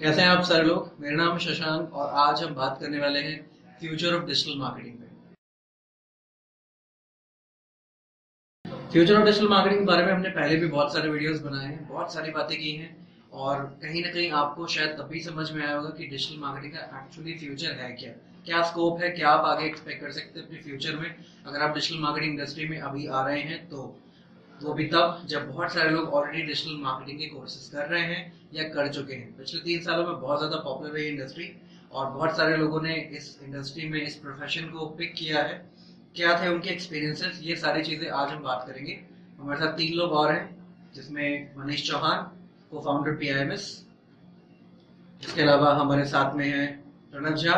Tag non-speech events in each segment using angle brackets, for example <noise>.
कैसे हैं आप सारे लोग? मेरा नाम शशांक और आज हम बात करने वाले हैं फ्यूचर ऑफ़ डिजिटल मार्केटिंग पे। फ्यूचर ऑफ़ डिजिटल मार्केटिंग के बारे में हमने पहले भी बहुत सारे वीडियोस बनाए हैं, बहुत सारी बातें की हैं और कहीं ना कहीं आपको शायद तभी समझ में आया होगा कि डिजिटल मार्केटिंग का एक्चुअली फ्यूचर है क्या। क्या स्कोप है, क्या आप आगे एक्सपेक्ट कर सकते हैं अपने फ्यूचर में? अगर आप डिजिटल मार्केटिंग इंडस्ट्री में अभी आ रहे हैं तो वो भी तब जब बहुत सारे लोग ऑलरेडी डिजिटल मार्केटिंग के कोर्सेज कर रहे हैं या कर चुके हैं। पिछले तीन सालों में बहुत ज़्यादा पॉपुलर है इंडस्ट्री और बहुत सारे लोगों ने इस इंडस्ट्री में इस प्रोफेशन को पिक किया है। क्या थे उनके एक्सपीरियंसेस ये सारी चीज़ें आज हम बात करेंगे। हमारे साथ तीन लोग और हैं जिसमें मनीष चौहान को फाउंडर पीआईएमएस इसके अलावा हमारे साथ में है प्रणव झा।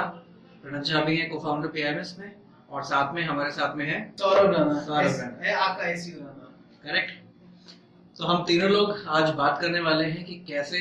प्रणव झा भी है को फाउंडर पीआईएमएस में और साथ में हमारे साथ में है सौरभ राणा सौरभ राणा। करेक्ट तो हम तीनों लोग आज बात करने वाले हैं कि कैसे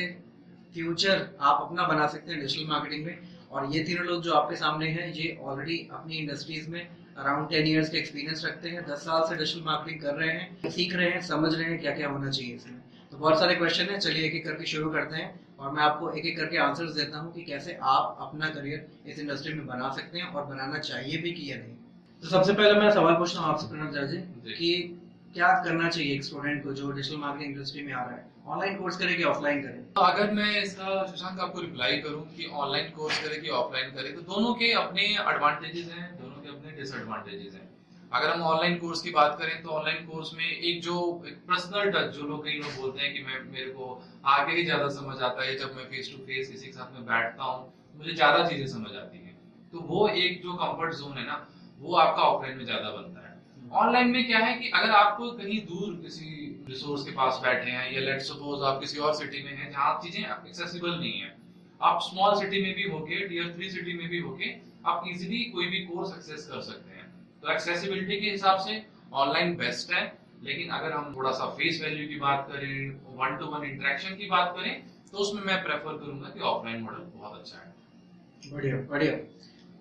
फ्यूचर आप अपना बना सकते हैं डिजिटल मार्केटिंग में। और ये तीनों लोग जो आपके सामने हैं ये ऑलरेडी अपनी इंडस्ट्रीज़ में अराउंड टेन इयर्स का एक्सपीरियंस रखते हैं। दस साल से डिजिटल मार्केटिंग कर रहे हैं सीख रहे हैं समझ रहे हैं क्या क्या होना चाहिए इसमें। तो बहुत सारे क्वेश्चन हैं चलिए एक एक करके शुरू करते हैं। और मैं आपको एक एक करके आंसर्स देता हूँ कि कैसे आप अपना करियर इस इंडस्ट्री में बना सकते हैं और बनाना चाहिए भी कि या नहीं। तो सबसे पहले मैं सवाल पूछता हूँ आपसे प्रणव जी। कि क्या करना चाहिए एक स्टूडेंट को जो डिजिटल मार्केटिंग इंडस्ट्री में आ रहा है? ऑनलाइन कोर्स करे कि ऑफलाइन करे? अगर मैं इसका, शशांक, आपको रिप्लाई करूँ कि ऑनलाइन कोर्स करे कि ऑफलाइन करे तो दोनों के अपने एडवांटेजेस हैं, दोनों के अपने डिसएडवांटेजेस हैं। अगर हम ऑनलाइन कोर्स की बात करें तो ऑनलाइन कोर्स में एक जो, एक पर्सनल टच जो लोग कई लोग बोलते हैं कि मैं, मेरे को आगे ही ज़्यादा समझ आता है जब मैं फेस टू फेस किसी के साथ में बैठता हूँ, मुझे ज़्यादा चीज़ें समझ आती हैं। तो वो एक जो कंफर्ट जोन है ना, वो आपका ऑफलाइन में ज़्यादा बनता है। ऑनलाइन में क्या है कि अगर आपको कहीं दूर किसी रिसोर्स के पास बैठे हैं, या लेट सपोज़ आप किसी और सिटी में हैं जहाँ चीज़ें एक्सेसिबल नहीं है, आप स्मॉल सिटी में भी होके टीयर थ्री सिटी में भी होके, आप इजीली कोई भी कोर्स एक्सेस कर सकते हैं। तो एक्सेसिबिलिटी के हिसाब से ऑनलाइन बेस्ट है, लेकिन अगर हम थोड़ा सा फेस वैल्यू की बात करें वन टू वन इंटरेक्शन की बात करें तो उसमें मैं प्रेफर करूँगा कि ऑफलाइन मॉडल बहुत अच्छा है। बढ़िया बढ़िया।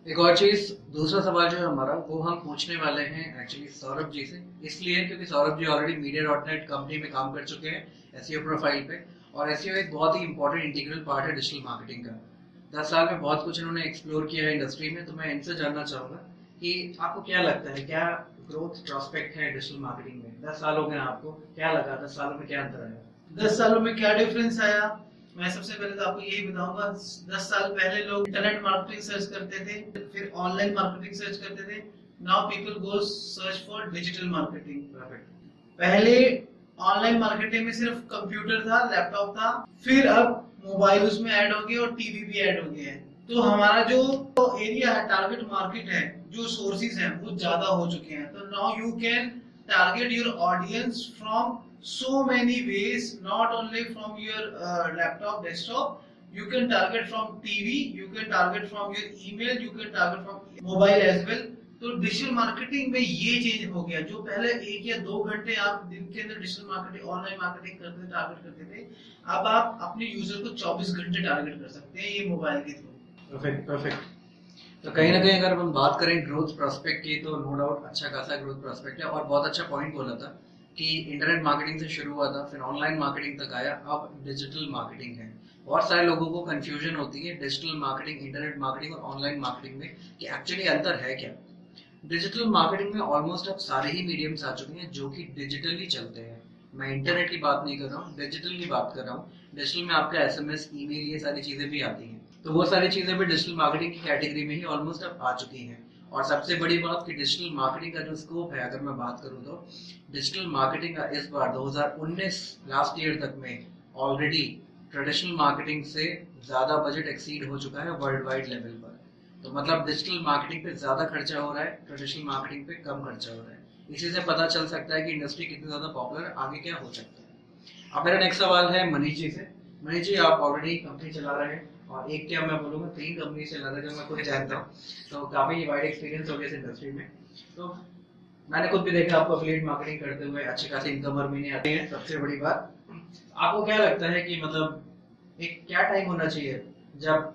एक और चीज़, दूसरा सवाल जो है हमारा, वो हम पूछने वाले हैं एक्चुअली सौरभ जी से। इसलिए क्योंकि Saurabh ji already media dot net company में काम कर चुके हैं एस प्रोफ़ाइल पे, और एस एक बहुत ही इंपॉर्टेंट इंटीग्रल पार्ट है डिजिटल मार्केटिंग का। दस साल में बहुत कुछ इन्होंने एक्सप्लोर किया है इंडस्ट्री में तो मैं इनसे जानना चाहूँगा कि आपको क्या लगता है, क्या ग्रोथ प्रोस्पेक्ट है डिजिटल मार्केटिंग में? दस साल हो गए आपको क्या लगा, दस सालों में क्या अंतर आया? दस सालों में क्या डिफरेंस आया? मैं सबसे पहले तो आपको यही बताऊँगा दस साल पहले लोग इंटरनेट मार्केटिंग सर्च करते थे फिर ऑनलाइन मार्केटिंग सर्च करते थे। Now people go search for digital marketing पहले ऑनलाइन मार्केटिंग में सिर्फ़ कंप्यूटर था लैपटॉप था फिर अब मोबाइल उसमें ऐड हो गए और टीवी भी ऐड हो गए हैं। तो हमारा जो एरिया है टारगेट मार्केट है जो सोर्सेज हैं वो ज़्यादा हो चुके हैं। तो now you can target your audience from so many ways not only from your uh, laptop desktop you can target from tv you can target from your email you can target from mobile as well. तो digital marketing में ये change हो गया। जो पहले एक या दो घंटे आप दिन के अंदर डिजिटल मार्केटिंग ऑनलाइन मार्केटिंग करते थे टारगेट करते थे अब आप अपने यूज़र को 24 घंटे टारगेट कर सकते हैं ये मोबाइल के थ्रू परफेक्ट परफेक्ट तो कहीं ना कहीं अगर हम बात करें ग्रोथ प्रोस्पेक्ट की तो नो डाउट अच्छा खासा ग्रोथ प्रोस्पेक्ट है और बहुत अच्छा पॉइंट बोला था। कि इंटरनेट मार्केटिंग से शुरू हुआ था, फिर ऑनलाइन मार्केटिंग तक आया, अब डिजिटल मार्केटिंग है। बहुत सारे लोगों को कंफ्यूजन होती है डिजिटल मार्केटिंग इंटरनेट मार्केटिंग और ऑनलाइन मार्केटिंग में कि एक्चुअली अंतर है क्या। डिजिटल मार्केटिंग में ऑलमोस्ट अब सारे ही मीडियम्स आ चुके हैं जो कि डिजिटली चलते हैं। मैं इंटरनेट की बात नहीं कर रहा हूँ डिजिटल की बात कर रहा हूँ। डिजिटल में आपका एस एम एस ईमेल ये सारी चीज़ें भी आती हैं। तो वो सारी चीज़ें भी डिजिटल मार्केटिंग की कैटेगरी में ही ऑलमोस्ट अब आ चुकी हैं। और सबसे बड़ी बात कि डिजिटल मार्केटिंग का जो स्कोप है, अगर मैं बात करूँ तो डिजिटल मार्केटिंग का इस बार 2019 लास्ट ईयर तक में ऑलरेडी ट्रेडिशनल मार्केटिंग से ज़्यादा बजट एक्सीड हो चुका है वर्ल्ड वाइड लेवल पर। तो मतलब डिजिटल मार्केटिंग पे ज़्यादा खर्चा हो रहा है ट्रेडिशनल मार्केटिंग पे कम खर्चा हो रहा है। इसी से पता चल सकता है कि इंडस्ट्री कितनी ज़्यादा पॉपुलर आगे क्या हो सकता है। अब मेरा नेक्स्ट सवाल है मनीष जी से। मनीष जी, आप ऑलरेडी कंपनी चला रहे हैं। और एक क्या मैं बोलूँगा तीन कंपनी से हैं जो मैं खुद जानता हूँ। तो काफ़ी वाइड एक्सपीरियंस हो गया इस इंडस्ट्री में। तो मैंने खुद भी देखा आपको अफिलिएट मार्केटिंग करते हुए अच्छी खासी इनकम हर महीने आती है सबसे बड़ी बात। आपको क्या लगता है कि मतलब एक क्या टाइम होना चाहिए जब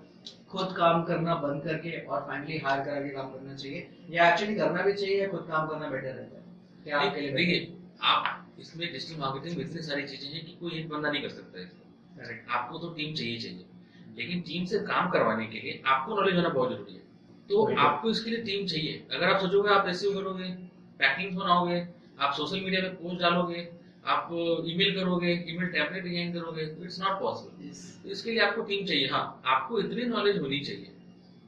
खुद काम करना बंद करके और फाइनली हायर करा के काम करना चाहिए? या एक्चुअली करना भी चाहिए या खुद काम करना बेटर रहता है? क्या आपके लिए देखिए आप इसमें डिजिटल मार्केटिंग में इतनी सारी चीज़ें हैं कि कोई एक बंदा नहीं कर सकता है आपको तो टीम चाहिए चाहिए। लेकिन टीम से काम करवाने के लिए आपको नॉलेज होना बहुत ज़रूरी है। तो आपको इसके लिए टीम चाहिए। अगर आप सोचोगे आप रिसीव करोगे पैकिंग बनाओगे आप सोशल मीडिया पे पोस्ट डालोगे आप ईमेल करोगे ईमेल टेम्पलेट डिज़ाइन करोगे तो इट्स नॉट पॉसिबल तो इसके लिए आपको टीम चाहिए। हाँ आपको इतनी नॉलेज होनी चाहिए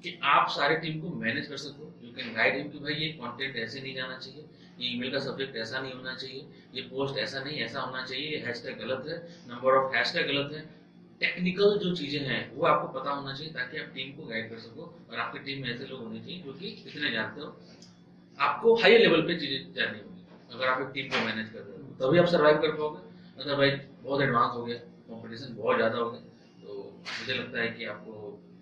कि आप सारे टीम को मैनेज कर सको। यू कैन गाइड हिम कि भाई ये कंटेंट ऐसे नहीं जाना चाहिए ये ईमेल का सब्जेक्ट ऐसा नहीं होना चाहिए ये पोस्ट ऐसा नहीं ऐसा होना चाहिए ये हैशटैग गलत है नंबर ऑफ़ हैशटैग गलत है। टेक्निकल जो चीज़ें हैं, वो आपको पता होना चाहिए ताकि आप टीम को गाइड कर सको और आपकी टीम में ऐसे लोग होने चाहिए जो कि इतने जानते हो। आपको हाई लेवल पे चीज़ें जाननी होगी, अगर आप एक टीम को मैनेज कर रहे हो। तभी आप सर्वाइव कर पाओगे। अदरवाइज़ बहुत एडवांस हो गया कॉम्पिटिशन बहुत ज़्यादा हो गया। तो मुझे लगता है कि आपको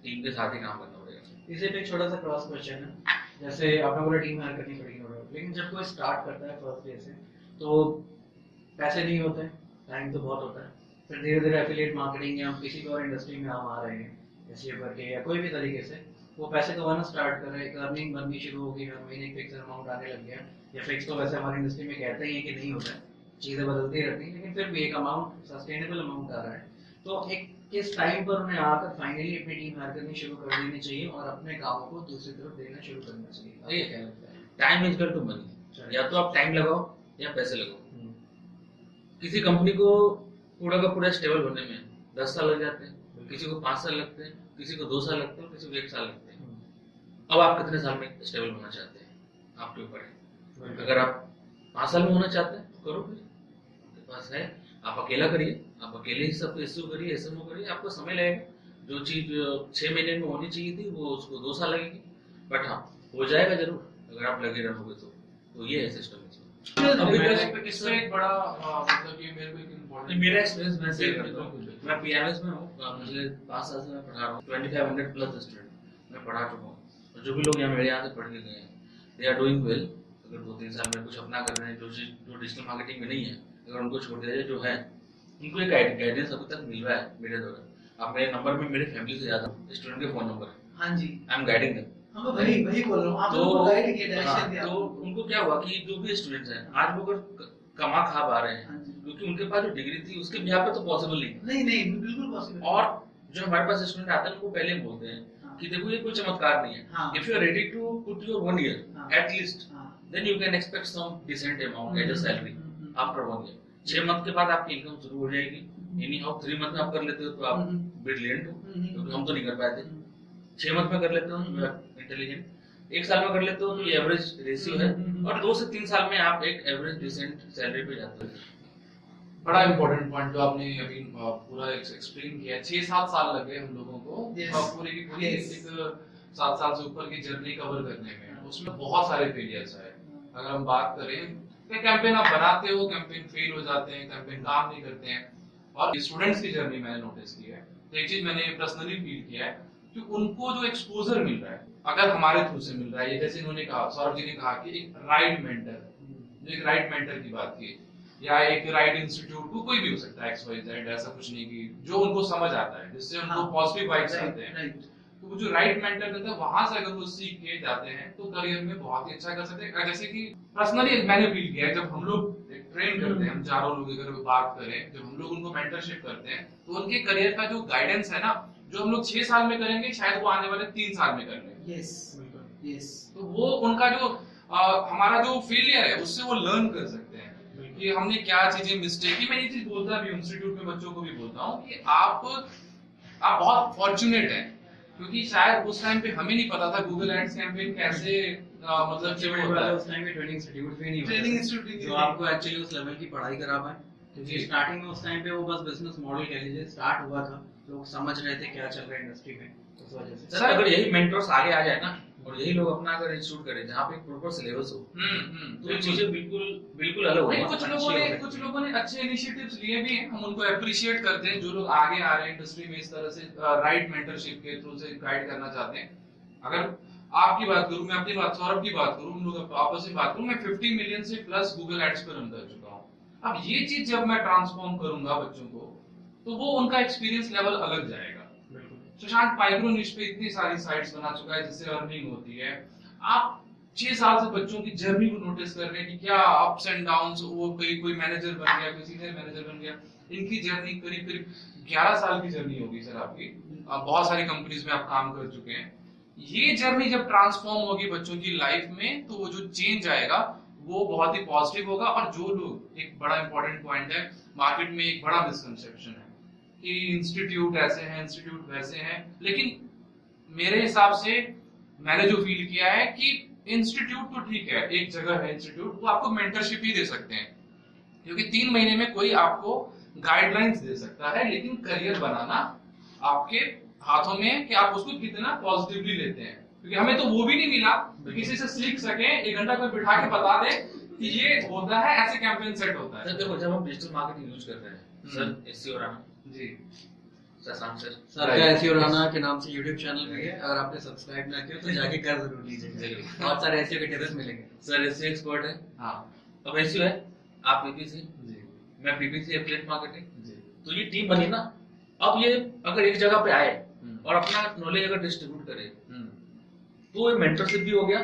टीम के साथ ही काम करना पड़ेगा। इसे पे छोटा सा क्रॉस क्वेश्चन है। जैसे आपने बोला टीम हायर करनी पड़ेगी लेकिन जब कोई स्टार्ट करता है फ़र्स्ट डे से तो पैसे नहीं होते टाइम तो बहुत होता है। फिर धीरे धीरे एफिलिएट मार्केटिंग या किसी भी और इंडस्ट्री में हम आ रहे हैं एस करके या कोई भी तरीके से वो पैसे कमाना स्टार्ट कर रहे हैं अर्निंग बननी शुरू हो गई हर महीने एक फिक्स अमाउंट आने लग गया या फिक्स तो वैसे हमारी इंडस्ट्री में कहते ही हैं कि नहीं होता है चीज़ें बदलती रहती हैं लेकिन फिर भी एक अमाउंट सस्टेनेबल अमाउंट आ रहा है। तो एक किस टाइम पर उन्हें आकर फाइनली अपनी टीम हायर करनी शुरू कर देनी चाहिए और अपने कामों को दूसरी तरफ़ देना शुरू करना चाहिए। आपको क्या लगता है? Time is equal to money या तो आप टाइम लगाओ या पैसे लगाओ। हम्म, किसी कंपनी को पूरा का पूरा स्टेबल होने में दस साल लग जाते हैं किसी को पाँच साल लगते हैं किसी को दो साल लगते हैं किसी को एक साल लगते हैं। हम्म, अब आप कितने साल में स्टेबल होना चाहते हैं? आपके ऊपर है। अगर आप पाँच साल में होना चाहते हैं तो करो फिर। आपके पास है आप अकेला करिए आप अकेले ही सब एस करिए एस करिए आपको समय लगेगा। जो चीज़ छह महीने में होनी चाहिए थी वो उसको दो साल लगेगी। बट हाँ हो जाएगा ज़रूर अगर आप लगे रहोगे तो। तो ये है सिस्टम अभी मैं- इसमें एक बड़ा मतलब कि मेरे को एक मेरा एक्सपीरियंस मैं शेयर करता बिल्कुल, हूँ। बिल्कुल। मैं पीआरएस में हूँ मुझे पाँच साल से मैं पढ़ा रहा हूँ। Twenty five hundred plus student मैं पढ़ा चुका हूँ। और जो भी लोग यहाँ मेरे यहाँ से पढ़ के गए हैं दे आर डूइंग वेल अगर दो तीन साल में कुछ अपना कर रहे हैं जो चीज़ जो डिजिटल मार्केटिंग में नहीं है अगर उनको छोड़ दिया जाए जो है उनको एक गाइडेंस अभी तक मिल रहा है मेरे द्वारा। अब मेरे नंबर में मेरे फैमिली से ज़्यादा स्टूडेंट के फ़ोन नंबर है हाँ जी। आई एम गाइडिंग देम हम वही वही बोल रहा हूँ। आप तो गाइड किया हाँ, डायरेक्शन दिया। तो उनको क्या हुआ कि जो भी स्टूडेंट्स हैं आज वो अगर कमा खा पा रहे हैं हाँ। क्योंकि उनके पास जो डिग्री थी उसके बिहार पे तो पॉसिबल नहीं नहीं नहीं बिल्कुल पॉसिबल और जो हमारे पास स्टूडेंट आते हैं उनको पहले बोलते हैं हाँ। कि देखो ये कोई चमत्कार नहीं हाँ। If you are ready to put your one. Year at least then you can expect some decent amount as a salary hmm, after one year छह मंथ के बाद आपकी इनकम शुरू हो जाएगी एनी हाउ थ्री मंथ में आप कर लेते हो तो आप हम्म। ब्रिलियंट हो हम्म। क्योंकि हम तो नहीं कर पाए थे हम्म। छह मंथ में कर लेते हो इंटेलिजेंट एक साल में कर लेते हो तो ये एवरेज रेशियो है हम्म। और दो से तीन साल में आप एक एवरेज डिसेंट सैलरी पे जाते हो बड़ा इम्पोर्टेंट पॉइंट जो आपने अभी पूरा एक्सप्लेन किया छह सात साल लगे हम लोगों को। Yes. पूरी की पूरी Yes. एक सात साल से ऊपर की जर्नी कवर करने में। उसमें बहुत सारे फेलियर्स आए। अगर हम बात करें कि कैंपेन आप बनाते हो कैंपेन फेल हो जाते हैं कैंपेन काम नहीं करते हैं। और स्टूडेंट्स की जर्नी मैंने नोटिस की है। तो एक चीज़ मैंने पर्सनली फील किया है कि उनको जो एक्सपोजर मिल रहा है अगर हमारे थ्रू से मिल रहा है ये जैसे इन्होंने कहा सौरभ जी ने कहा कि एक राइट मेंटर जो एक राइट मेंटर की बात की या एक राइट इंस्टीट्यूट को कोई भी हो सकता है एक्स वाई जेड ऐसा कुछ नहीं कि जो उनको समझ आता है जिससे उनको हाँ। पॉजिटिव वाइब्स आते हैं। तो वो जो राइट मेंटर रहता है वहाँ से अगर वो सीख के जाते हैं तो करियर में बहुत ही अच्छा कर सकते हैं। जैसे कि पर्सनली मैंने फील किया है जब हम लोग ट्रेन करते हैं हम चारों लोग अगर बात करें जब हम लोग उनको मेंटरशिप करते हैं तो उनके करियर का जो गाइडेंस है ना जो हम लोग छह साल में करेंगे शायद वो आने वाले तीन साल में कर लेंगे। यस बिल्कुल यस तो वो उनका जो अ, हमारा जो फेलियर है उससे वो लर्न कर सकते हैं। कि हमने क्या चीज़ें मिस्टेक की? मैं ये चीज़ बोलता भी इंस्टीट्यूट में बच्चों को भी बोलता हूँ कि आप आप बहुत फॉर्चुनेट हैं क्योंकि शायद उस टाइम पे हमें नहीं पता था गूगल एड्स कैंपेन कैसे मतलब शुरू होता है। उस टाइम पे ट्रेनिंग इंस्टीट्यूट भी नहीं ही नहीं जो आपको एक्चुअली उस लेवल की पढ़ाई करा पाए क्योंकि जी। स्टार्टिंग में उस टाइम पे वो बस बिज़नेस मॉडल कह लीजिए स्टार्ट हुआ था। लोग समझ रहे थे क्या चल रहा है इंडस्ट्री में। सर अगर यही मेंटर्स आगे आ जाए ना और यही लोग अपना अगर इंस्टीट्यूट करें जहाँ पे प्रॉपर सिलेबस हो हम्म हम्म तो ये चीज़ें बिल्कुल बिल्कुल अलग होगी। कुछ लोगों ने कुछ लोगों ने अच्छे इनिशिएटिव्स लिए भी हैं हम उनको अप्रिशिएट करते हैं जो लोग आगे आ रहे हैं इंडस्ट्री में इस तरह से राइट मेंटरशिप के थ्रू से गाइड करना चाहते हैं। अगर आपकी बात करूँ मैं अपनी बात सौरभ की बात करूँ हम लोग आपस में बात करूँ मैं 50 मिलियन से प्लस गूगल एड्स पर रन कर चुका हूँ। अब ये चीज़ जब मैं ट्रांसफॉर्म करूँगा बच्चों को तो वो उनका एक्सपीरियंस लेवल अलग जाएगा। सुशांत माइक्रो निश पे इतनी सारी साइट्स बना चुका है जिससे अर्निंग होती है। आप छह साल से बच्चों की जर्नी को नोटिस कर रहे हैं कि क्या अप्स एंड डाउन्स वो कोई कोई मैनेजर बन गया, कोई सीनियर मैनेजर बन गया। इनकी जर्नी करीब करीब ग्यारह साल की जर्नी होगी सर आपकी। आप बहुत सारी कंपनीज़ में आप काम कर चुके हैं। ये जर्नी जब ट्रांसफॉर्म होगी बच्चों की लाइफ में तो वो जो चेंज आएगा, वो बहुत ही पॉजिटिव होगा। और जो लोग, एक बड़ा इंपॉर्टेंट पॉइंट है मार्केट में एक बड़ा मिसकंसेप्शन है। कि इंस्टीट्यूट ऐसे हैं इंस्टीट्यूट वैसे हैं। लेकिन मेरे हिसाब से मैंने जो फील किया है कि इंस्टीट्यूट तो ठीक है एक जगह है इंस्टीट्यूट वो आपको मेंटरशिप ही दे सकते हैं। क्योंकि तीन महीने में कोई आपको गाइडलाइंस दे सकता है लेकिन करियर बनाना आपके हाथों में कि आप उसको कितना पॉजिटिवली लेते हैं। क्योंकि हमें तो वो भी नहीं मिला किसी से सीख सके एक घंटा कोई बिठा के बता दे कि ये होता है ऐसे कैंपेन सेट होता सर देखो जब हम डिजिटल मार्केटिंग यूज़ कर रहे हैं sir hmm. SEO Rana ji. Shashank sir sir. का एसईओ राणा के नाम से यूट्यूब चैनल भी है? अगर आपने सब्सक्राइब ना किया तो <laughs> जाके कर ज़रूर लीजिएगा ज़रूर। बहुत सारे एसईओ के टिप्स मिलेंगे। सर एसईओ एक्सपर्ट है। हाँ। अब एसईओ है आप पीपीसी जी। मैं पीपीसी एफिलिएट मार्केटिंग जी। तो ये टीम बनी ना। अब ये अगर एक जगह पे आए हम्म। और अपना नॉलेज अगर डिस्ट्रीब्यूट करे हम्म, तो ये मेंटरशिप भी हो गया।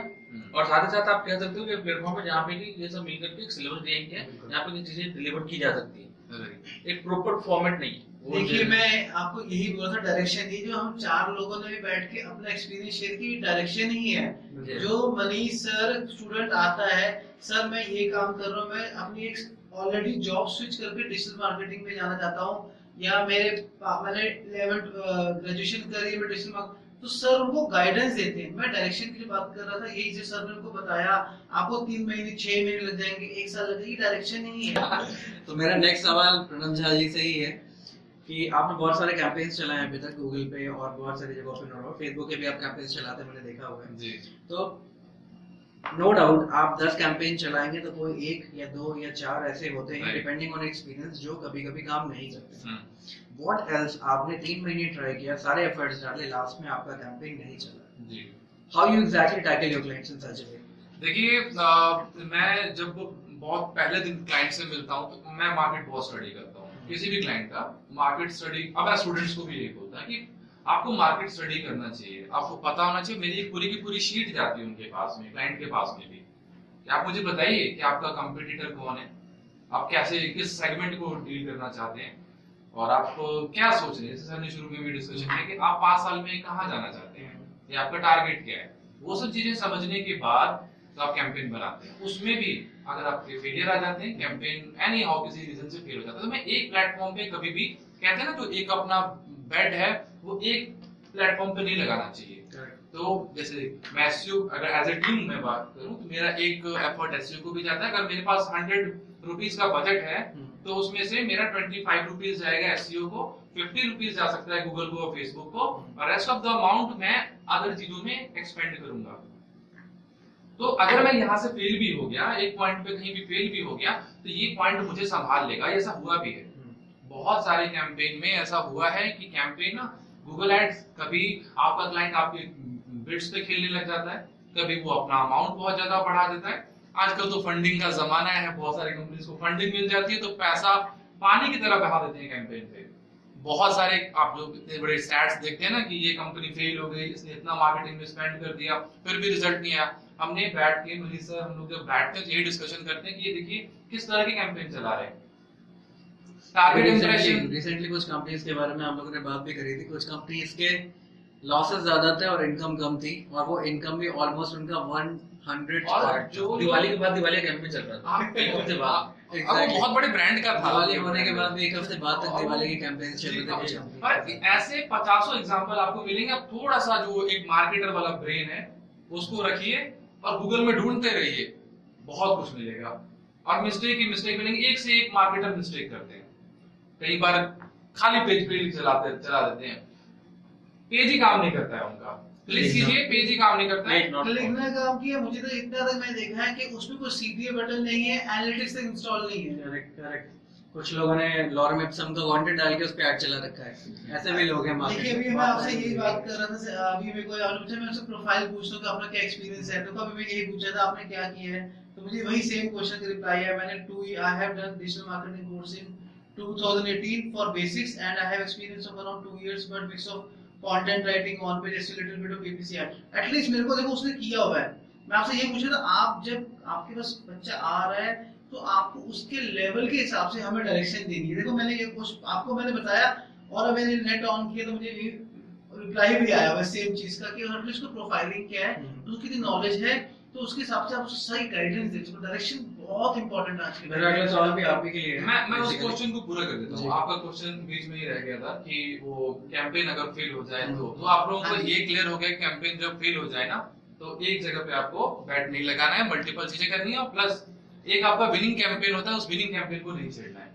और साथ ही साथ आप कह सकते हो कि प्लेटफॉर्म है जहाँ पे कि ये सब मिलकर के एक सिलेबस डिज़ाइन है बिल्कुल। जहाँ पे ये चीज़ें डिलीवर की जा सकती है। एक प्रॉपर फॉर्मेट नहीं है। देखिए मैं आपको यही बोला था डायरेक्शन ये जो हम चार लोगों ने भी बैठ के अपना एक्सपीरियंस शेयर की डायरेक्शन ही है। जो मनीष सर स्टूडेंट आता है सर मैं ये काम कर रहा हूँ मैं अपनी एक ऑलरेडी जॉब स्विच करके डिजिटल मार्केटिंग में जाना चाहता हूँ। या मेरे मैंने इलेवेंथ ग्रेजुएशन करी है मैं डिजिटल मार्केटिंग तो सर उनको गाइडेंस देते हैं। मैं डायरेक्शन के लिए बात कर रहा था यही जो सर ने उनको बताया आपको तीन महीने छह महीने लग जाएँगे एक साल लग जाएगी डायरेक्शन ही है। <laughs> तो मेरा नेक्स्ट सवाल प्रणम झा जी से ही है कि आपने बहुत सारे कैंपेन्स चलाए हैं अभी तक गूगल पे और बहुत सारी जगह पे फेसबुक पे भी आप कैंपेन्स चलाते हैं मैंने देखा हुआ है। जी। तो नो डाउट आप दस कैंपेन चलाएँगे तो कोई एक या दो या चार ऐसे होते हैं डिपेंडिंग ऑन एक्सपीरियंस जो कभी कभी काम नहीं करते। हम्म, व्हाट एल्स आपने तीन महीने ट्राई किया सारे एफर्ट्स डाले लास्ट में आपका कैंपेन नहीं चला? How you exactly tackle your clients in such a way देखिए मैं जब बहुत पहले दिन क्लाइंट से मिलता हूँ तो मैं मार्केट बहुत स्टडी करता हूँ। किसी भी क्लाइंट का मार्केट स्टडी अब स्टूडेंट्स को भी यही बोलता है कि आपको मार्केट स्टडी करना चाहिए। आपको पता होना चाहिए, मेरी पूरी की पूरी शीट जाती है उनके पास में क्लाइंट के पास में भी। कि आप मुझे बताइए कि आपका कंपटीटर कौन है? आप कैसे, किस सेगमेंट को डील करना चाहते हैं? और आप क्या सोच रहे हैं? जैसे शुरू में भी डिस्कशन किया कि आप पाँच साल में कहाँ जाना चाहते हैं? या आपका टारगेट क्या है? वो सब चीज़ें समझने के बाद तो आप कैंपेन बनाते हैं। उसमें भी अगर आपके फेलियर आ जाते हैं कैंपेन एनी हाउ किसी रीजन से फेल हो जाता है तो मैं एक प्लेटफॉर्म पे कभी भी, कहते हैं ना जो एक अपना बेड है वो एक प्लेटफॉर्म पे नहीं लगाना चाहिए। तो जैसे मैं एसयू अगर एज ए टीम में बात करूँ तो मेरा एक एफर्ट एसयू को भी जाता है। अगर मेरे पास हंड्रेड रुपीज़ का बजट है तो उसमें से मेरा ट्वेंटी फाइव रुपीज़ जाएगा एसईओ को फिफ्टी रुपीज़ जा सकता है गूगल को और फेसबुक को। और रेस्ट ऑफ़ द अमाउंट मैं अदर चीज़ों में एक्सपेंड करूँगा। तो अगर मैं यहाँ से फेल भी हो गया एक पॉइंट पे कहीं भी फेल भी हो गया तो ये पॉइंट मुझे संभाल लेगा। ऐसा हुआ भी है। बहुत सारे कैंपेन में ऐसा हुआ है कि कैंपेन ना गूगल एड्स कभी आपका क्लाइंट आपके बिड्स पे खेलने लग जाता है, कभी वो अपना अमाउंट बहुत ज़्यादा बढ़ा देता है। आजकल तो फंडिंग का जमाना है, बहुत सारी कंपनीज़ को फंडिंग मिल जाती है तो पैसा पानी की तरह बहा देते हैं कैंपेन पे। बहुत सारे आप जो इतने बड़े स्टैट्स देखते हैं ना कि ये कंपनी फेल हो गई, इसने इतना मार्केटिंग में स्पेंड कर दिया, फिर भी रिज़ल्ट नहीं आया। हमने बैठ के, मनीष सर हम लोग जब बैठते हैं तो ये डिस्कशन करते हैं कि ये देखिए किस तरह के कैंपेन चला रहे हैं। टारगेट इंप्रेशन रिसेंटली कुछ कंपनीज़ के बारे में हम लोगों ने बात भी करी थी। कुछ कंपनीज़ के लॉसेस ज़्यादा थे और इनकम कम थी और वो इनकम भी ऑलमोस्ट उनका 100 और जो दिवाली के बाद दिवाली कैंपेन चल रहा था। हाँ, एक हफ़्ते बाद। अब वो बहुत बड़े ब्रांड का था। दिवाली होने के बाद भी एक हफ़्ते बाद तक दिवाली के कैंपेन चल रहे थे। पर ऐसे पचासों एग्जांपल आपको मिलेंगे। थोड़ा सा जो एक मार्केटर वाला ब्रेन है उसको रखिए और गूगल में ढूंढते रहिए। बहुत कुछ मिलेगा। और मिस्टेक ही मिस्टेक मिलेंगे। एक से एक मार्केटर मिस्टेक करते हैं। कई बार खाली पेज पे चलाते चला देते हैं। पेज ही काम नहीं करता है उनका। क्लिक कीजिए पेज ही काम नहीं करता है। काम किया मुझे तो इतना तक मैंने देखा है कि उसमें कोई सीपीए बटन नहीं है एनालिटिक्स तक इंस्टॉल नहीं है। करेक्ट करेक्ट कुछ लोगों ने लॉरम एप्सम का कंटेंट डाल के उस पे ऐड चला रखा है। ऐसे भी लोग हैं मार्केट देखिए अभी मैं आपसे यही बात कर रहा था अभी मेरे को आपने पूछा मैं आपसे प्रोफ़ाइल पूछता हूँ कि अपना क्या एक्सपीरियंस है? तो कभी मैं यही पूछा था आपने क्या किया है? तो मुझे वही सेम क्वेश्चन का रिप्लाई है मैंने to I have done digital marketing course in 2018 for basics and I have experience of around two years but mix of content writing on page a little bit of PPC ad. At least मेरे को देखो उसने किया हुआ है मैं आपसे ये पूछ रहा था आप जब आपके पास बच्चा आ रहा है तो आपको उसके लेवल के हिसाब से हमें डायरेक्शन देनी है देखो मैंने ये कुछ आपको मैंने बताया और अब मैंने नेट ऑन किया तो मुझे रिप्लाई भी आया हुआ सेम चीज़ का कि हर को प्रोफाइलिंग क्या है हम्म। उसकी कितनी नॉलेज है तो उसके हिसाब से आप उसे सही गाइडेंस दे डायरेक्शन बहुत इंपॉर्टेंट आज के मेरा अगला सवाल भी आप ही के लिए है मैं मैं उस क्वेश्चन को पूरा कर देता। हूँ। आपका क्वेश्चन बीच में ही रह गया था कि वो कैंपेन अगर फेल हो जाए तो। हम्म। तो आप लोगों को हाँ ये क्लियर हो गया कैंपेन जब फेल हो जाए ना तो एक जगह पे आपको बैट नहीं लगाना है मल्टीपल चीज़ें करनी है और प्लस एक आपका विनिंग कैंपेन होता है उस विनिंग कैंपेन को नहीं छेड़ना है।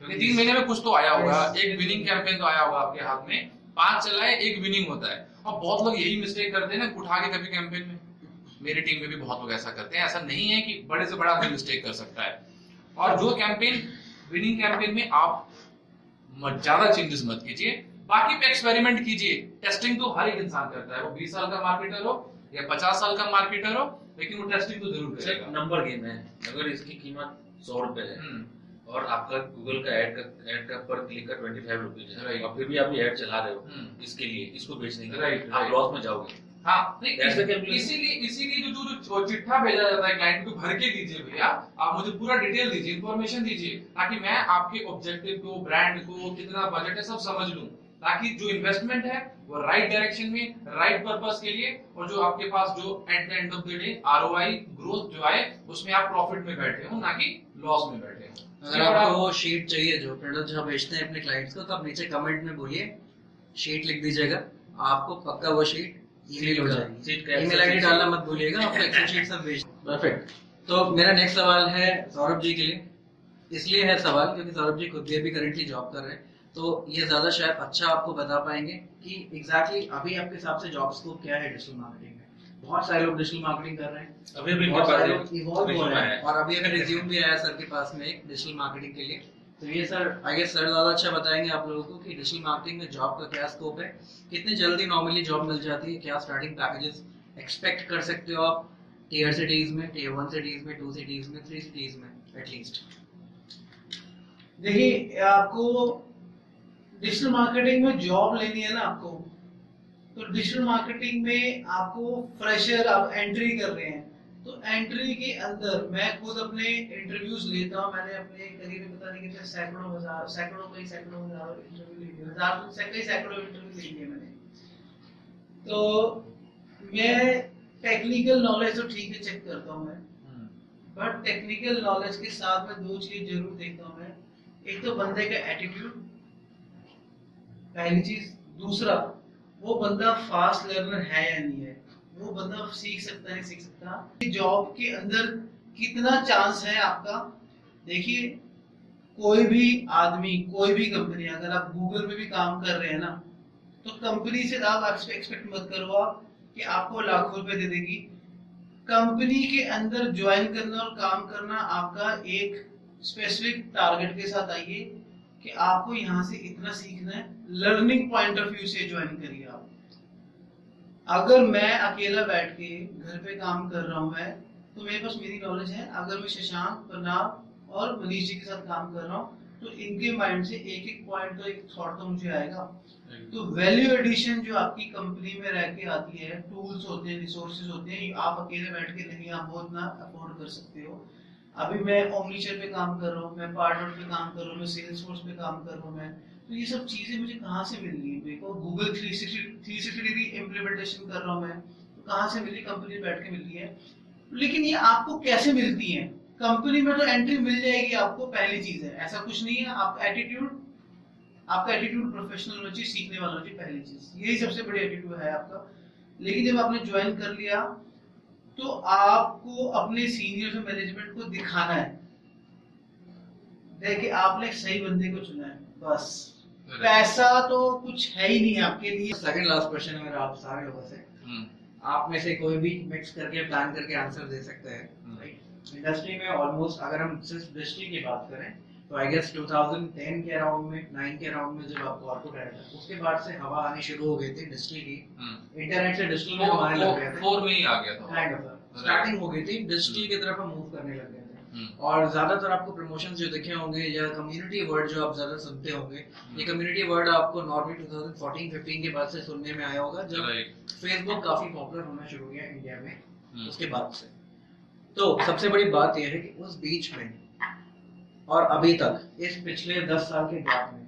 क्योंकि तीन महीने में कुछ तो आया होगा एक विनिंग कैंपेन तो आया होगा आपके हाथ में पाँच चला है एक विनिंग होता है। और बहुत लोग यही मिस्टेक करते हैं ना उठा के कभी कैंपेन में मेरी टीम में भी बहुत लोग ऐसा करते हैं। ऐसा नहीं है कि बड़े से बड़ा आदमी मिस्टेक कर सकता है। और जो कैंपेन विनिंग कैंपेन में आप ज़्यादा चेंजेस मत कीजिए। बाकी पे एक्सपेरिमेंट कीजिए। टेस्टिंग तो हर एक इंसान करता है। वो 20 साल का मार्केटर हो या 50 साल का मार्केटर हो लेकिन वो टेस्टिंग तो ज़रूर करेगा। नंबर गेम है। अगर इसकी कीमत सौ रुपए है हम्म, और आपका गूगल का एड का एड का पर क्लिक का ट्वेंटी फाइव रुपीज़ है और फिर भी आप एड चला रहे हो हम्म। इसके लिए इसको बेचने के लिए आप लॉस में जाओगे। हाँ नहीं That's the calculation. इसीलिए इसीलिए जो जो जो चिट्ठा भेजा जाता है क्लाइंट को भर के दीजिए भैया। आप मुझे पूरा डिटेल दीजिए इन्फॉर्मेशन दीजिए ताकि मैं आपके ऑब्जेक्टिव को ब्रांड को कितना बजट है सब समझ लूँ। ताकि जो इन्वेस्टमेंट है वो राइट डायरेक्शन में राइट पर्पस के लिए और जो आपके पास जो at the end of the day ROI growth जो आए उसमें आप प्रॉफिट में बैठे हो ना कि लॉस में बैठे हो। अगर आपको वो शीट चाहिए जो प्रोडक्ट जो बेचते हैं अपने क्लाइंट्स को तो आप नीचे कमेंट में बोलिए। शीट लिख दीजिएगा। आपको पक्का वो शीट ईमेल हो जाएगी। ईमेल आईडी डालना मत भूलिएगा आपको एक्सेल शीट सब भेज परफेक्ट तो मेरा नेक्स्ट सवाल है सौरभ जी के लिए। इसलिए है सवाल क्योंकि सौरभ जी खुद भी अभी करेंटली जॉब कर रहे हैं। तो ये ज़्यादा शायद अच्छा आपको बता पाएँगे कि एग्जैक्टली exactly अभी आपके हिसाब से जॉब स्कोप क्या है डिजिटल मार्केटिंग में? बहुत सारे लोग डिजिटल मार्केटिंग कर रहे हैं। अभी भी बहुत सारे लोग इवॉल्व हो रहे हैं। और अभी अभी रिज्यूम भी आया सर के पास में एक डिजिटल मार्केटिंग के लिए। तो ये सर आई गेस सर ज़्यादा अच्छा बताएँगे आप लोगों को कि डिजिटल मार्केटिंग में जॉब का क्या स्कोप है। कितनी जल्दी नॉर्मली जॉब मिल जाती है? क्या स्टार्टिंग पैकेजेस एक्सपेक्ट कर सकते हो आप? टीयर सिटीज़ में टीयर वन सिटीज़ में टू सिटीज़ में थ्री सिटीज़ में एटलीस्ट देखिए, आपको डिजिटल मार्केटिंग में जॉब लेनी है ना आपको तो डिजिटल मार्केटिंग में आपको फ्रेशर आप एंट्री कर रहे हैं। तो एंट्री के अंदर मैं खुद अपने इंटरव्यूज़ लेता हूँ। मैंने अपने करीब पता नहीं कितने सैकड़ों हज़ार सैकड़ों कई सैकड़ों हज़ार इंटरव्यू लिए। हज़ार तो कई सैकड़ों इंटरव्यू ले लिए मैंने। तो मैं टेक्निकल नॉलेज तो ठीक है चेक करता हूँ मैं। बट टेक्निकल नॉलेज के साथ में दो चीज़ ज़रूर देखता हूँ मैं। एक तो बंदे का एटीट्यूड पहली चीज़। दूसरा वो बंदा फास्ट लर्नर है या नहीं है? वो बंदा सीख सकता है, सीख सकता है। जॉब के अंदर कितना चांस है आपका? देखिए, कोई भी आदमी, कोई भी कंपनी अगर आप गूगल में भी काम कर रहे हैं ना तो कंपनी से आप एक्सपेक्ट मत करो आप कि आपको लाखों रुपए दे देगी। कंपनी के अंदर ज्वाइन करना और काम करना आपका एक स्पेसिफिक टारगेट के साथ आइए कि आपको यहाँ से इतना सीखना है। लर्निंग पॉइंट ऑफ़ व्यू से ज्वाइन करिए आप। अगर मैं अकेला बैठ के घर पे काम कर रहा हूँ मैं तो मेरे पास मेरी नॉलेज है, अगर मैं शशांक प्रणाब और मनीष जी के साथ काम कर रहा हूँ तो इनके माइंड से एक एक पॉइंट तो एक थॉट तो मुझे आएगा। तो वैल्यू एडिशन जो आपकी कंपनी में रह के आती है टूल्स होते हैं रिसोर्सेज होते हैं, आप अकेले बैठ के नहीं आप वो इतना अफोर्ड कर सकते हो। अभी मैं ओमनीचर पे काम कर रहा हूँ, मैं पार्टनर पे काम कर रहा हूँ, मैं सेल्स फोर्स पे काम कर रहा हूँ मैं। तो ये सब चीज़ें मुझे कहाँ से मिल रही मेरे को Google three sixty three sixty degree implementation कर रहा हूँ मैं। तो कहाँ से मिली कंपनी बैठ के मिल रही है? लेकिन ये आपको कैसे मिलती है? कंपनी में तो एंट्री मिल जाएगी आपको, पहली चीज़ है। ऐसा कुछ नहीं है, आप एटीट्यूड आपका एटीट्यूड प्रोफेशनल होना चाहिए, सीखने वाला होना चाहिए, पहली चीज़। यही सबसे बड़ी एटीट्यूड है आपका। लेकिन जब आपने ज्वाइन कर लिया तो आपको अपने सीनियर मैनेजमेंट को दिखाना है। देखिए आपने सही बंदे को चुना है बस। पैसा तो कुछ है ही नहीं आपके लिए। सेकंड लास्ट क्वेश्चन है मेरा आप सारे लोगों से। हम्म, आप में से कोई भी मिक्स करके प्लान करके आंसर दे सकते हैं हम्म। इंडस्ट्री में ऑलमोस्ट अगर हम सिर्फ़ डिजिटल की बात करें तो आई गेस 2010 के अराउंड में 9 के अराउंड में जब आप कॉर्पोरेट आया था उसके बाद से हवा आनी शुरू हो गई थी डिजिटल की। हम्म। इंटरनेट से डिजिटल में हम आने लग गए थे। फोर में ही आ गया था। काइंड ऑफ़ स्टार्टिंग हो गई थी डिजिटल की तरफ़ हम मूव करने लग गए थे। हम्म, और ज़्यादातर आपको प्रमोशन जो दिखे होंगे या कम्युनिटी वर्ड जो आप ज़्यादा सुनते होंगे ये कम्युनिटी वर्ड आपको नॉर्मली 2014-15 के बाद से सुनने में आया होगा जब फेसबुक काफ़ी पॉपुलर होना शुरू किया इंडिया में हम्म, उसके बाद से। तो सबसे बड़ी बात यह है कि उस बीच में और अभी तक, इस पिछले दस साल के गैप में।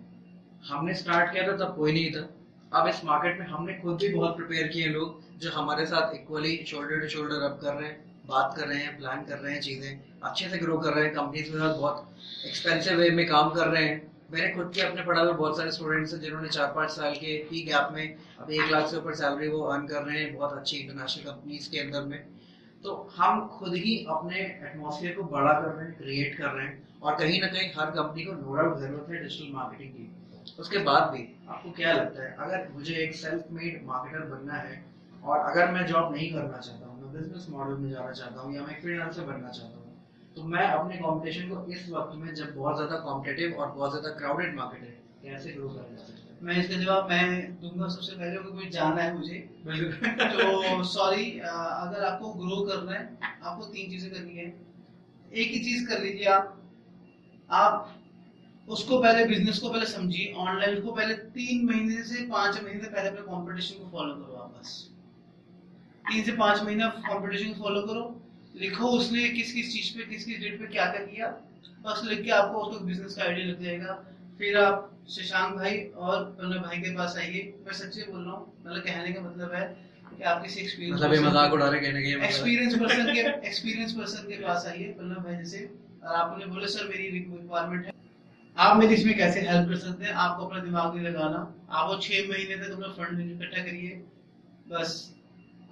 हमने स्टार्ट किया था, तब कोई नहीं था। अब इस मार्केट में हमने खुद भी बहुत प्रिपेयर किए लोग, जो हमारे साथ equally shoulder to shoulder up कर रहे हैं, बात कर रहे हैं प्लान कर रहे हैं चीज़ें, अच्छे से ग्रो कर रहे हैं कंपनीज़ के साथ बहुत एक्सपेंसिव वे में काम कर रहे हैं। मैंने खुद के अपने पढ़ा हुए बहुत सारे स्टूडेंट्स हैं, जिन्होंने चार पाँच साल के ही गैप में, अब एक लाख से ऊपर सैलरी वो अर्न कर रहे हैं, बहुत अच्छी इंटरनेशनल कंपनीज़ के अंदर में। तो हम खुद ही अपने एटमोसफियर को बड़ा कर रहे हैं क्रिएट कर रहे हैं और कहीं ना कहीं हर कंपनी को नो डाउट ज़रूरत है डिजिटल मार्केटिंग की। उसके बाद भी आपको क्या लगता है, अगर मुझे एक सेल्फ मेड मार्केटर बनना है और अगर मैं जॉब नहीं करना चाहता हूँ, मैं बिज़नेस मॉडल में जाना चाहता हूँ या मैं फ्रीलांसर बनना चाहता हूँ तो मैं अपने कंपटीशन को इस वक्त में जब बहुत ज़्यादा कॉम्पिटेटिव और बहुत ज़्यादा क्राउडेड मार्केट है कैसे ग्रो करना सकता मैं इसका जवाब मैं दूँगा सबसे पहले क्योंकि जानना है मुझे। तो सॉरी अगर आपको ग्रो करना है आपको तीन चीज़ें करनी है। एक ही चीज़ कर लीजिए आप। आप उसको पहले बिज़नेस को पहले समझिए। ऑनलाइन को पहले तीन महीने से पाँच महीने से पहले अपने कंपटीशन को फॉलो करो आप बस। तीन से पाँच महीना कंपटीशन को फॉलो करो। लिखो उसने किस किस चीज़ पे किस किस डेट पे क्या क्या। किया बस लिख के आपको उसको बिज़नेस का आइडिया लग जाएगा। फिर आप शशांक भाई और प्रणव भाई के पास आइए। मैं सच्ची बोल रहा हूँ मतलब कहने का मतलब है कि आप किसी एक्सपीरियंस मतलब ये मज़ाक उड़ा रहे कहने के मतलब एक्सपीरियंस पर्सन के एक्सपीरियंस पर्सन के पास आइए प्रणव भाई जैसे। और आपने बोले सर मेरी रिक्वायरमेंट है। आप मेरी इसमें कैसे हेल्प कर सकते हैं? आपको अपना दिमाग नहीं लगाना। आप वो छह महीने तक अपना फंड इकट्ठा करिए। बस।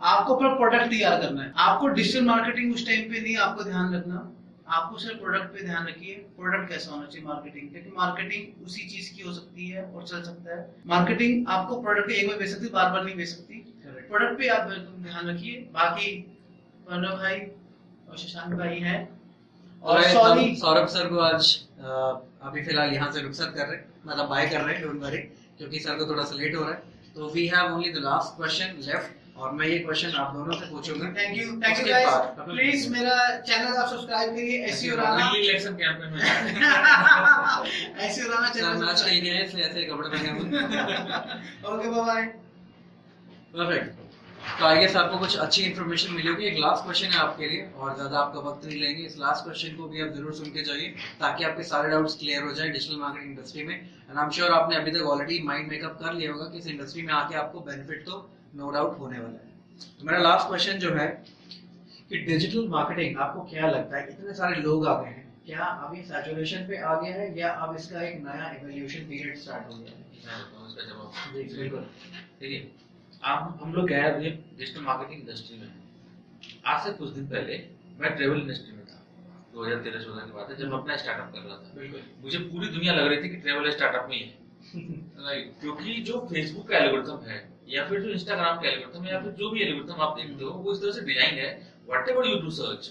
आपको अपना प्रोडक्ट तैयार करना है। आपको डिजिटल मार्केटिंग उस टाइम पे नहीं आपको ध्यान रखना। आपको सिर्फ़ प्रोडक्ट पे ध्यान रखिए प्रोडक्ट कैसा होना चाहिए मार्केटिंग क्योंकि मार्केटिंग उसी चीज़ की हो सकती है और चल सकता है। मार्केटिंग आपको प्रोडक्ट एक बार बेच सकती बार बार नहीं बेच सकती। प्रोडक्ट पे आप ध्यान रखिए। बाकी प्रणव भाई और शशांक भाई हैं। और सॉरी सौरभ सर को आज अभी फ़िलहाल यहाँ से रुखसत कर रहे मतलब बाय कर रहे हैं डोंट वरी क्योंकि सर को थोड़ा सा लेट हो रहा है। तो we have only the last question left और मैं ये क्वेश्चन आप दोनों से पूछूँगा। Thank you thank you guys please मेरा चैनल आप सब्सक्राइब करिए ऐसी उड़ाना दिल्ली इलेक्शन कैंपेन में। ऐसी उड़ाना सर चैनल मैच नहीं गए इसलिए ऐसे कपड़े पहने ओके बाय बाय परफेक्ट तो आई गेस आपको कुछ अच्छी इन्फॉर्मेशन मिली होगी एक लास्ट क्वेश्चन है आपके लिए और ज़्यादा आपका वक्त नहीं लेंगे। इस लास्ट क्वेश्चन को भी आप ज़रूर सुन के जाइए ताकि आपके सारे डाउट्स क्लियर हो जाए डिजिटल मार्केटिंग इंडस्ट्री में। एंड आई एम श्योर आपने अभी तक ऑलरेडी माइंड मेकअप कर लिया होगा कि इस इंडस्ट्री में आके आपको बेनिफिट तो नो डाउट होने वाला है। तो मेरा लास्ट क्वेश्चन जो है कि डिजिटल मार्केटिंग आपको क्या लगता है? इतने सारे लोग आ गए हैं? क्या अभी सैचुरेशन पे आ गया है या अब इसका एक नया एवोल्यूशन पीरियड स्टार्ट हो गया है? बिल्कुल। देखिए आप हम लोग गए अभी डिजिटल मार्केटिंग इंडस्ट्री में आज से कुछ दिन पहले मैं ट्रेवल इंडस्ट्री में था। दो हज़ार तेरह चौदह की बात है जब मैं अपना स्टार्टअप कर रहा था। मुझे पूरी दुनिया लग रही थी कि ट्रेवल स्टार्टअप में ही है। <laughs> क्योंकि जो फेसबुक का एल्गोरिथम है या फिर जो इंस्टाग्राम का एल्गोरिथम या फिर जो भी एल्गोरिथम आप देखते हो वो इस तरह से डिज़ाइन है whatever you do search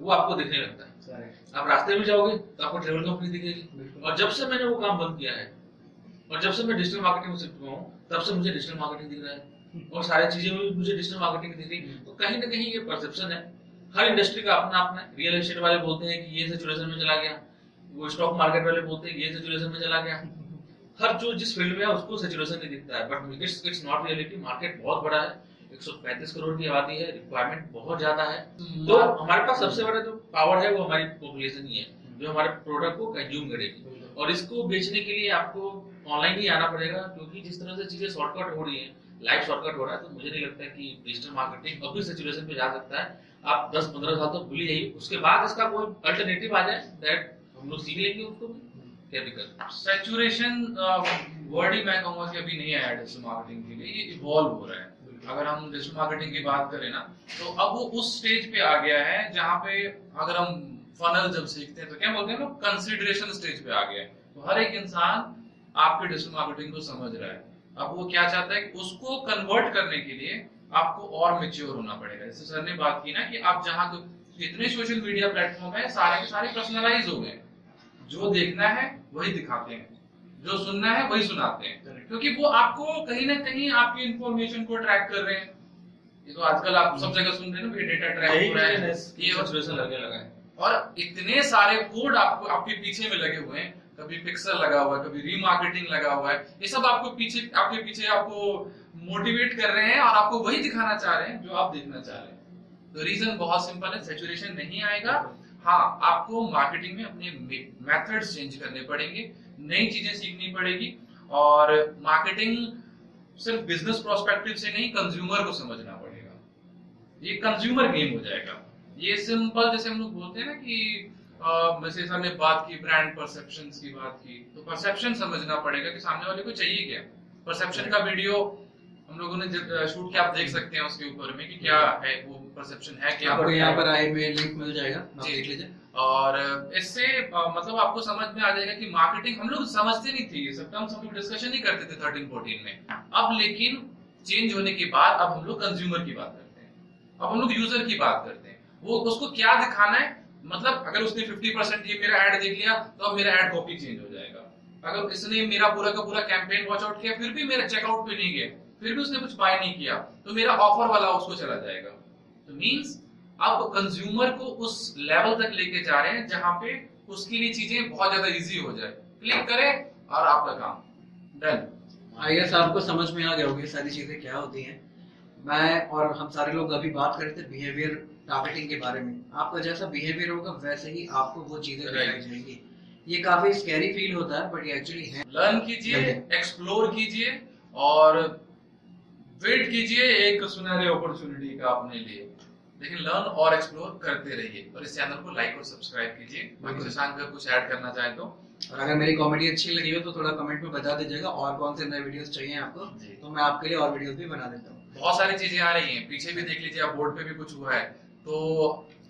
वो आपको दिखने लगता है। आप रास्ते में जाओगे तो आपको ट्रेवल कंपनी दिखेगी। और जब से मैंने वो काम बंद किया है और जब से मैं डिजिटल मार्केटिंग में शिफ्ट हुआ हूँ तब से मुझे डिजिटल मार्केटिंग दिख रहा है। और सारी चीज़ें में मुझे डिजिटल मार्केटिंग दिख रही है। तो कहीं ना कहीं ये परसेप्शन है। हर इंडस्ट्री का अपना अपना रियल एस्टेट वाले बोलते हैं कि ये सेचुरेशन में चला गया। वो स्टॉक मार्केट वाले बोलते हैं ये सेचुरेशन में चला गया। हर जो जिस फ़ील्ड में है उसको सेचुरेशन नहीं दिखता है। But it's it's not reality market बहुत बड़ा है 135 करोड़ की आबादी है रिक्वायरमेंट बहुत ज़्यादा है। तो हमारे पास सबसे बड़ा जो पावर है वो हमारी पॉपुलेशन ही है जो हमारे प्रोडक्ट को कंज्यूम करेगी। और इसको बेचने के लिए आपको ऑनलाइन ही आना पड़ेगा क्योंकि जिस तरह से चीज़ें शॉर्टकट हो रही है लाइफ शॉर्टकट हो रहा है तो मुझे नहीं लगता कि डिजिटल मार्केटिंग अभी सिचुएशन पे जा सकता है। आप 10 15 साल तो भूल ही जाइए। उसके बाद इसका कोई अल्टरनेटिव आ जाए दैट हम लोग सीख लेंगे उसको। भी दिक्कत सैचुरेशन वर्ड ही मैं कहूँगा कि अभी नहीं आया डिजिटल मार्केटिंग के लिए, ये इवॉल्व हो रहा है। अगर हम डिजिटल मार्केटिंग की बात करें ना तो अब वो उस स्टेज पे आ गया है जहाँ पे अगर हम फनल जब सीखते हैं तो क्या बोलते हैं ना कंसिडरेशन स्टेज पे आ गया है। तो हर एक इंसान आपके डिजिटल मार्केटिंग को समझ रहा है। अब वो क्या चाहता है उसको कन्वर्ट करने के लिए आपको और मेच्योर होना पड़ेगा। जैसे सर ने बात की ना कि आप जहाँ जितने सोशल मीडिया प्लेटफॉर्म है, सारे के सारे पर्सनलाइज हो गए। जो देखना है वही दिखाते हैं। जो सुनना है वही सुनाते हैं। क्योंकि वो आपको कहीं ना कहीं आपकी इंफॉर्मेशन को ट्रैक कर रहे हैं। ये तो आजकल आप सब जगह सुन रहे हैं ना डेटा ट्रैक हो रहा है। ये और लगने लगा है। और इतने सारे कोड आपको आपके पीछे में लगे हुए हैं। कभी पिक्सल लगा हुआ है कभी रीमार्केटिंग लगा हुआ है। ये सब आपको पीछे आपके पीछे आपको मोटिवेट कर रहे हैं और आपको वही दिखाना चाह रहे हैं जो आप देखना चाह रहे हैं। तो रीजन बहुत सिंपल है सेचुरेशन नहीं आएगा। हाँ आपको मार्केटिंग में अपने मेथड्स चेंज करने पड़ेंगे, नई चीज़ें सीखनी पड़ेगी और मार्केटिंग सिर्फ़ बिज़नेस प्रोस्पेक्टिव से नहीं कंज्यूमर को समझना पड़ेगा। ये कंज्यूमर गेम हो जाएगा। ये सिंपल जैसे हम लोग बोलते हैं ना कि जैसे सर बात की ब्रांड परसेप्शन की बात की तो परसेप्शन समझना पड़ेगा कि सामने वाले को चाहिए क्या? परसेप्शन का वीडियो हम लोगों ने शूट किया, आप देख सकते हैं उसके ऊपर में कि क्या है वो परसेप्शन है क्या आपको यहाँ पर आई में लिंक मिल जाएगा जी। देख लीजिए। और इससे मतलब आपको समझ में आ जाएगा कि मार्केटिंग हम लोग समझते नहीं थे ये सब टर्म्स हम लोग डिस्कशन नहीं करते थे थर्टीन फोर्टीन में। अब लेकिन चेंज होने के बाद अब हम लोग कंज्यूमर की बात करते हैं। अब हम लोग यूज़र की बात करते हैं। वो उसको क्या दिखाना है? मतलब अगर उसने 50 परसेंट ये मेरा ऐड देख लिया तो अब मेरा ऐड कॉपी चेंज हो जाएगा। अगर इसने मेरा पूरा का पूरा कैंपेन वॉच आउट किया फिर भी मेरा चेकआउट पे नहीं गया फिर भी उसने कुछ बाय नहीं किया तो मेरा ऑफ़र वाला उसको चला जाएगा। तो मींस अब कंज्यूमर को उस लेवल तक लेके जा रहे हैं जहाँ पे उसके लिए चीज़ें बहुत ज़्यादा इजी हो जाए। क्लिक करे और आपका काम। डन आई गेस आपको समझ में आ गया होगी सारी चीज़ें क्या होती हैं। मैं और हम सारे लोग अभी बात कर रहे थे बिहेवियर टारगेटिंग के बारे में। आपका जैसा बिहेवियर होगा वैसे ही आपको वो चीज़ें दिखाई. जाएँगी। ये काफ़ी स्कैरी फील होता है बट ये एक्चुअली है। लर्न कीजिए एक्सप्लोर कीजिए और वेट कीजिए एक सुनहरे अपॉर्चुनिटी का अपने लिए। लेकिन लर्न और एक्सप्लोर करते रहिए। और इस चैनल को लाइक और सब्सक्राइब कीजिए। बाकी। शशांक अगर कुछ ऐड करना चाहे तो। और अगर मेरी कॉमेडी अच्छी लगी हो तो थोड़ा कमेंट में बता दीजिएगा और कौन से नए वीडियोस चाहिए आपको तो मैं आपके लिए और वीडियोस भी बना देता हूँ। बहुत सारी चीज़ें आ रही हैं। पीछे भी देख लीजिए आप बोर्ड पे भी कुछ हुआ है। तो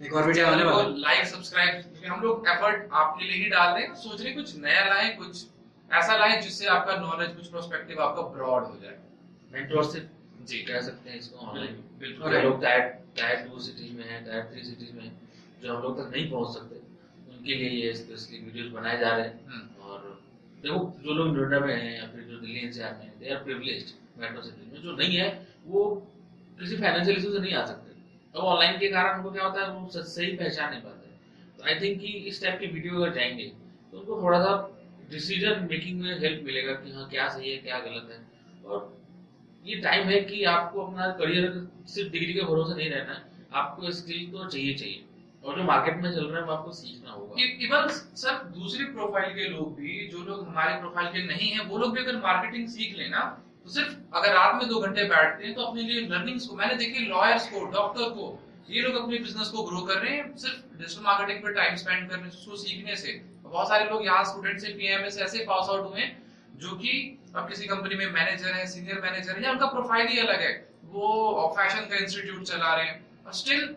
एक और वीडियो आने वाला है। लाइक सब्सक्राइब क्योंकि हम लोग एफर्ट आपके लिए ही डाल रहे हैं। सोच रहे कुछ नया लाए कुछ ऐसा लाए जिससे आपका नॉलेज कुछ प्रोस्पेक्टिव आपका ब्रॉड हो जाए। मेंटोरशिप जी कह सकते हैं इसको ऑनलाइन बिल्कुल जो लोग टायर टायर टू सिटीज़ में हैं टायर थ्री सिटीज़ में जो हम लोग तक नहीं पहुँच सकते। उनके लिए ये स्पेशली वीडियोस बनाए जा रहे हैं। हम्म, और देखो जो लोग नोएडा में हैं या फिर जो दिल्ली एनसीआर में हैं they are privileged metro city में। जो नहीं है वो किसी फाइनेंशियल इशू से नहीं आ सकते। अब ऑनलाइन के कारण उनको क्या होता है वो सही पहचान नहीं पाते। तो आई थिंक कि इस टाइप की वीडियो अगर जाएँगे तो उनको थोड़ा सा डिसीज़न मेकिंग में हेल्प मिलेगा कि हाँ क्या सही है क्या गलत है। और ये टाइम है कि आपको अपना करियर सिर्फ़ डिग्री के भरोसे नहीं रहना है। आपको स्किल तो चाहिए चाहिए। और जो मार्केट में चल रहा है, वो आपको सीखना होगा। इवन सर दूसरी प्रोफ़ाइल के लोग भी, जो लोग हमारे प्रोफ़ाइल के नहीं है, वो लोग भी अगर मार्केटिंग सीख लेना तो सिर्फ़ अगर रात में दो घंटे बैठते हैं तो अपने लिए लर्निंग्स को, मैंने देखे लॉयर्स को डॉक्टर को, ये लोग अपने बिज़नेस को ग्रो कर रहे हैं, सिर्फ़ डिजिटल मार्केटिंग पर टाइम स्पेंड करने से सीखने से। बहुत सारे लोग यहाँ स्टूडेंट से पीएमए से ऐसे पास आउट हुए हैं जो कि अब किसी कंपनी में मैनेजर है सीनियर मैनेजर है या उनका प्रोफ़ाइल ही अलग है वो फ़ैशन का इंस्टीट्यूट चला रहे हैं। और स्टिल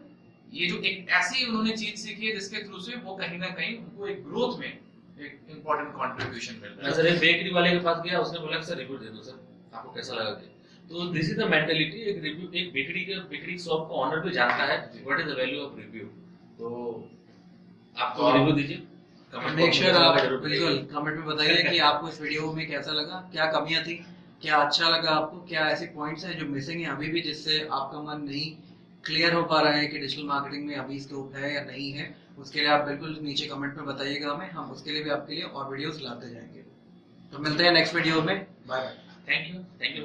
ये जो एक ऐसी उन्होंने चीज़ सीखी है जिसके थ्रू से वो कहीं ना कहीं उनको एक ग्रोथ में एक इम्पोर्टेंट कंट्रीब्यूशन मिल रहा है। सर एक बेकरी वाले के पास गया उसने बोला सर रिव्यू दे दो सर आपको कैसा लगा के तो दिस इज़ द मेंटालिटी एक रिव्यू एक बेकरी के बेकरी शॉप का ऑनर भी जानता है what is the value of review तो आप तो रिव्यू दीजिए। मेक श्योर आप बिल्कुल कमेंट में बताइए कि आपको इस वीडियो में कैसा लगा क्या कमियाँ थी क्या अच्छा लगा आपको क्या ऐसे पॉइंट्स हैं जो मिसिंग है अभी भी जिससे आपका मन नहीं क्लियर हो पा रहा है कि डिजिटल मार्केटिंग में अभी स्कोप है या नहीं है। उसके लिए आप बिल्कुल नीचे कमेंट में बताइएगा हमें। हम उसके लिए भी आपके लिए और वीडियोस लाते जाएँगे। तो मिलते हैं नेक्स्ट वीडियो में। Bye bye thank you thank you